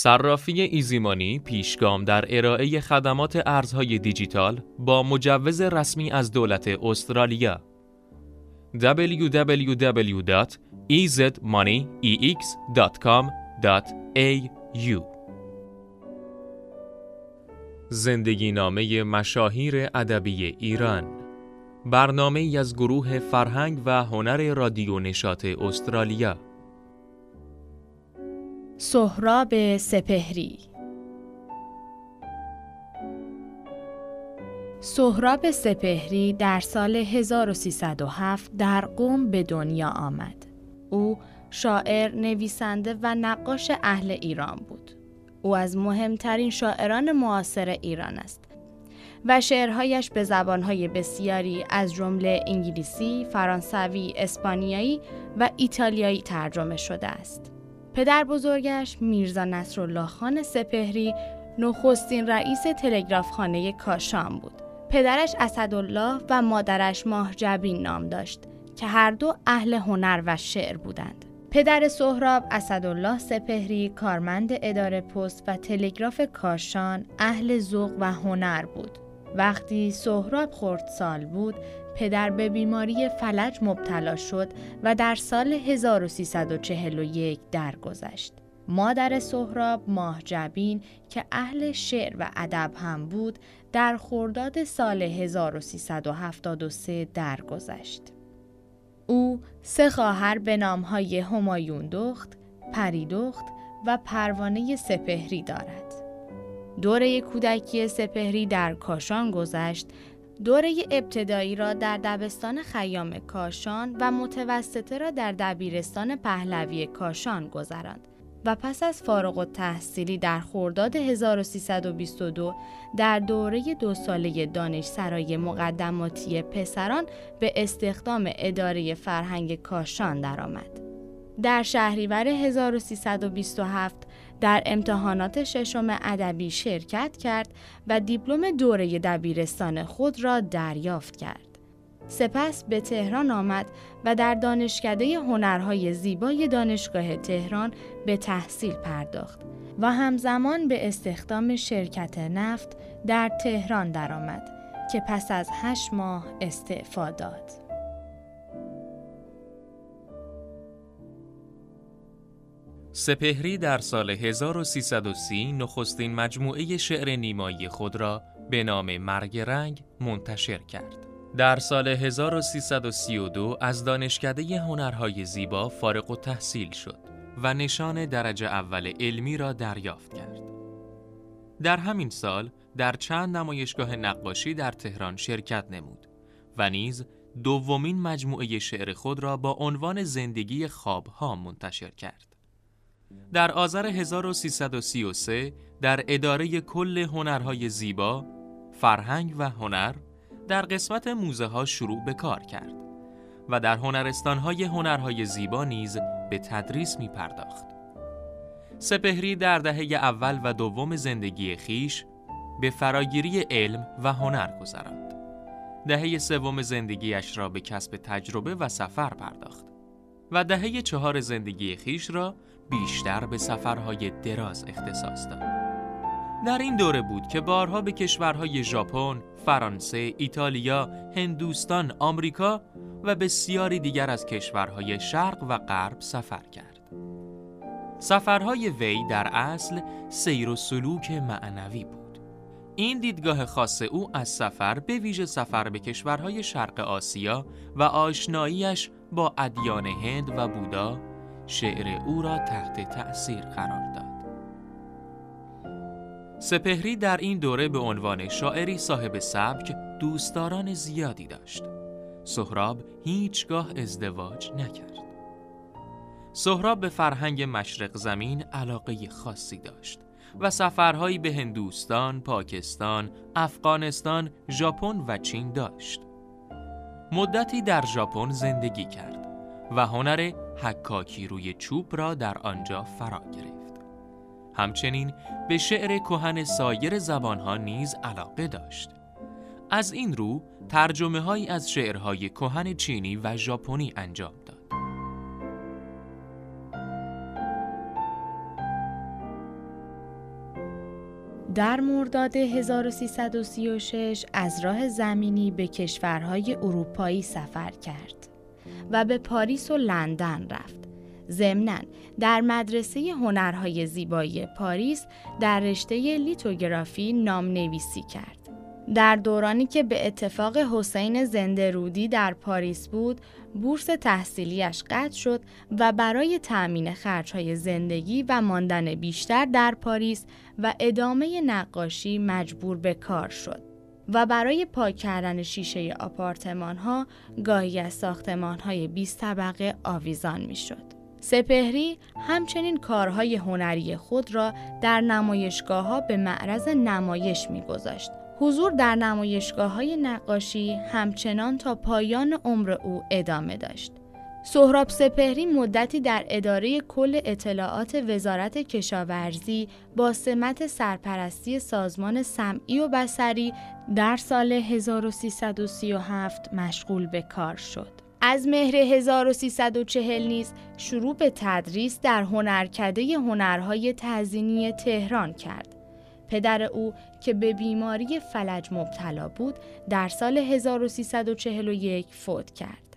صرافی ایزیمانی پیشگام در ارائه خدمات ارزهای دیجیتال با مجوز رسمی از دولت استرالیا. www.ezmoneyex.com.au زندگی نامه مشاهیر ادبی ایران. برنامه ای از گروه فرهنگ و هنر رادیو نشات استرالیا. سهراب سپهری سهراب سپهری در سال 1307 در قوم به دنیا آمد. او شاعر، نویسنده و نقاش اهل ایران بود. او از مهمترین شاعران معاصر ایران است و شعرهایش به زبانهای بسیاری از جمله انگلیسی، فرانسوی، اسپانیایی و ایتالیایی ترجمه شده است. پدر بزرگش میرزا نصرالله خان سپهری نخستین رئیس تلگرافخانه کاشان بود. پدرش اسدالله و مادرش ماه جبین نام داشت که هر دو اهل هنر و شعر بودند. پدر سهراب اسدالله سپهری کارمند اداره پست و تلگراف کاشان اهل ذوق و هنر بود. وقتی سهراب سال بود پدر به بیماری فلج مبتلا شد و در سال 1341 درگذشت. مادر سهراب ماه جبین که اهل شعر و ادب هم بود در خرداد سال 1373 درگذشت. او سه خواهر به نامهای همایون دخت، پریدخت و پروانه سپهری دارد. دوره کودکی سپهری در کاشان گذشت دوره ابتدایی را در دبستان خیام کاشان و متوسطه را در دبیرستان پهلوی کاشان گذراند و پس از فارغ التحصیلی در خرداد 1322 در دوره دو ساله دانشسرای مقدماتی پسران به استخدام اداره فرهنگ کاشان درآمد. در شهریور 1327 در امتحانات ششم ادبی شرکت کرد و دیپلم دوره دبیرستان خود را دریافت کرد. سپس به تهران آمد و در دانشکده هنرهای زیبای دانشگاه تهران به تحصیل پرداخت و همزمان به استخدام شرکت نفت در تهران درآمد که پس از هشت ماه استعفا داد. سپهری در سال 1330 نخستین مجموعه شعر نیمایی خود را به نام مرگ رنگ منتشر کرد. در سال 1332 از دانشکده هنرهای زیبا فارغ و تحصیل شد و نشان درجه اول علمی را دریافت کرد. در همین سال در چند نمایشگاه نقاشی در تهران شرکت نمود و نیز دومین مجموعه شعر خود را با عنوان زندگی خوابها منتشر کرد. در آذر 1333 در اداره کل هنرهای زیبا، فرهنگ و هنر در قسمت موزه ها شروع به کار کرد و در هنرستانهای هنرهای زیبا نیز به تدریس می پرداخت. سپهری در دهه اول و دوم زندگی خیش به فراگیری علم و هنر گذراند. دهه سوم زندگیش را به کسب تجربه و سفر پرداخت و دهه چهار زندگی خیش را بیشتر به سفرهای دراز اختصاص داد. در این دوره بود که بارها به کشورهای ژاپن، فرانسه، ایتالیا، هندوستان، آمریکا و بسیاری دیگر از کشورهای شرق و غرب سفر کرد. سفرهای وی در اصل سیر و سلوک معنوی بود. این دیدگاه خاص او از سفر به ویژه سفر به کشورهای شرق آسیا و آشناییش با ادیان هند و بودا شعر او را تحت تأثیر قرار داد. سپهری در این دوره به عنوان شاعری صاحب سبک دوستداران زیادی داشت. سهراب هیچگاه ازدواج نکرد. سهراب به فرهنگ مشرق زمین علاقه خاصی داشت و سفرهایی به هندوستان، پاکستان، افغانستان، ژاپن و چین داشت. مدتی در ژاپن زندگی کرد و هنر حکاکی روی چوب را در آنجا فرا گرفت. همچنین به شعر کهن سایر زبانها نیز علاقه داشت. از این رو ترجمه هایی از شعرهای کهن چینی و ژاپنی انجام داد. در مرداد 1336 از راه زمینی به کشورهای اروپایی سفر کرد و به پاریس و لندن رفت. ضمناً در مدرسه هنرهای زیبای پاریس در رشته لیتوگرافی نام نویسی کرد. در دورانی که به اتفاق حسین زنده رودی در پاریس بود، بورس تحصیلیش قطع شد و برای تأمین خرچهای زندگی و ماندن بیشتر در پاریس و ادامه نقاشی مجبور به کار شد. و برای پاک کردن شیشه آپارتمان ها گاهی از ساختمان های 20 طبقه آویزان می شد. سپهری همچنین کارهای هنری خود را در نمایشگاه ها به معرض نمایش می گذاشت. حضور در نمایشگاه های نقاشی همچنان تا پایان عمر او ادامه داشت. سهراب سپهری مدتی در اداره کل اطلاعات وزارت کشاورزی با سمت سرپرستی سازمان سمعی و بسری در سال 1337 مشغول به کار شد. از مهر 1340 نیز شروع به تدریس در هنرکده هنرهای تزینی تهران کرد. پدر او که به بیماری فلج مبتلا بود در سال 1341 فوت کرد.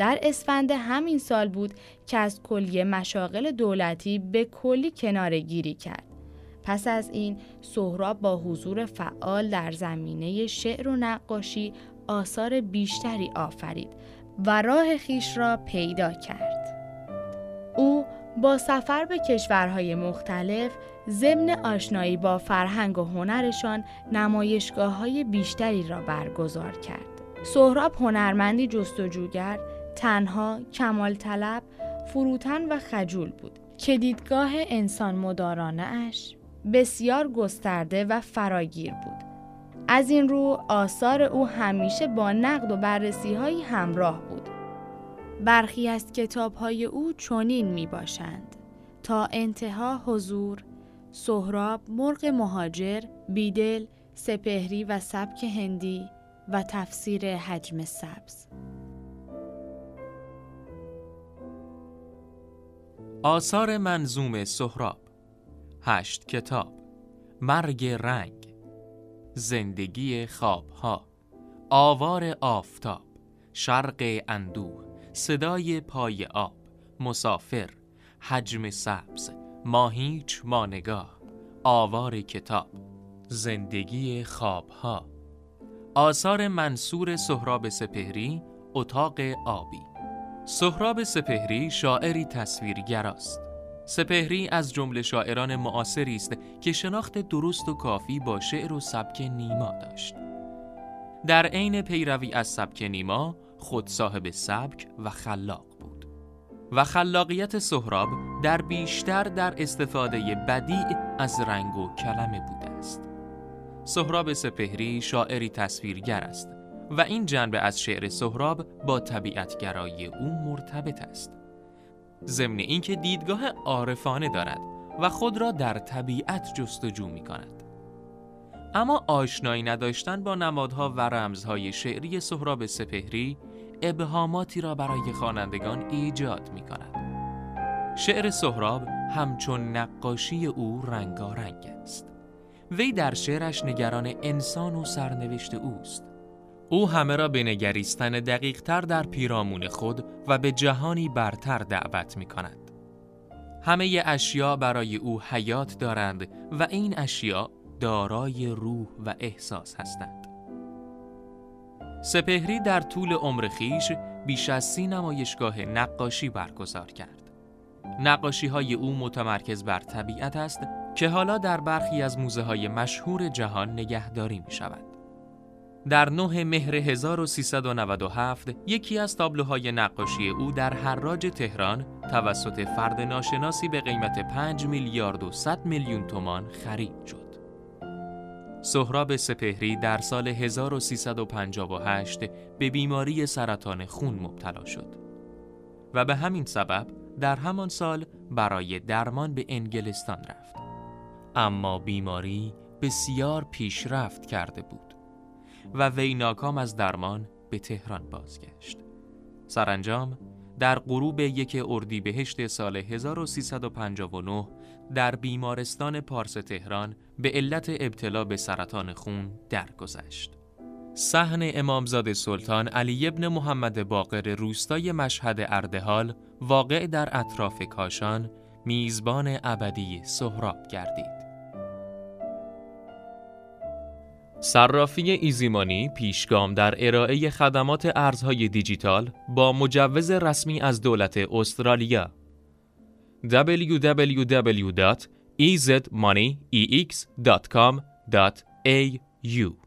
در اسفند همین سال بود که از کلیه مشاغل دولتی به کلی کناره گیری کرد. پس از این سهراب با حضور فعال در زمینه شعر و نقاشی آثار بیشتری آفرید و راه خیش را پیدا کرد. او با سفر به کشورهای مختلف ضمن آشنایی با فرهنگ و هنرشان نمایشگاه های بیشتری را برگزار کرد. سهراب هنرمندی جستجوگر، تنها، کمال طلب، فروتن و خجول بود که دیدگاه انسان مدارانه اش بسیار گسترده و فراگیر بود. از این رو آثار او همیشه با نقد و بررسی های همراه بود. برخی از کتاب های او چنین می باشند تا انتها حضور سهراب مرغ مهاجر بیدل سپهری و سبک هندی و تفسیر حجم سبز آثار منظوم سهراب. هشت کتاب. مرگ رنگ. زندگی خوابها. آوار آفتاب. شرق اندوه. صدای پای آب. مسافر. حجم سبز. ماهیچ مانگاه. آوار کتاب. زندگی خوابها. آثار منصور سهراب سپهری. اتاق آبی. سهراب سپهری شاعری تصویرگر است سپهری از جمله شاعران معاصری است که شناخت درست و کافی با شعر و سبک نیما داشت. در عین پیروی از سبک نیما خود صاحب سبک و خلاق بود. و خلاقیت سهراب در بیشتر در استفاده بدیع از رنگ و کلمه بوده است. سهراب سپهری شاعری تصویرگر است. و این جنبه از شعر سهراب با طبیعتگرایی او مرتبط است ضمن اینکه دیدگاه عارفانه دارد و خود را در طبیعت جستجو می کند اما آشنایی نداشتن با نمادها و رمزهای شعری سهراب سپهری ابهاماتی را برای خوانندگان ایجاد می کند. شعر سهراب همچون نقاشی او رنگارنگ است. وی در شعرش نگران انسان و سرنوشت اوست. او همه را به نگریستن دقیقتر در پیرامون خود و به جهانی برتر دعوت می کند. همه اشیا برای او حیات دارند و این اشیا دارای روح و احساس هستند. سپهری در طول عمر خیش بیش از سی نمایشگاه نقاشی برگزار کرد. نقاشی های او متمرکز بر طبیعت است که حالا در برخی از موزه های مشهور جهان نگهداری می شود. در 9 مهر 1397 یکی از تابلوهای نقاشی او در حراج تهران توسط فرد ناشناسی به قیمت 5 میلیارد و 100 میلیون تومان خرید شد. سهراب سپهری در سال 1358 به بیماری سرطان خون مبتلا شد و به همین سبب در همان سال برای درمان به انگلستان رفت اما بیماری بسیار پیشرفت کرده بود و وی ناکام از درمان به تهران بازگشت سرانجام در غروب یک اردیبهشت سال 1359 در بیمارستان پارس تهران به علت ابتلا به سرطان خون درگذشت. صحن امامزاده سلطان علی ابن محمد باقر روستای مشهد اردهال واقع در اطراف کاشان میزبان ابدی سهراب گردید. صرافی ایزیمانی پیشگام در ارائه خدمات ارزهای دیجیتال با مجوز رسمی از دولت استرالیا. www.ezmoneyex.com.au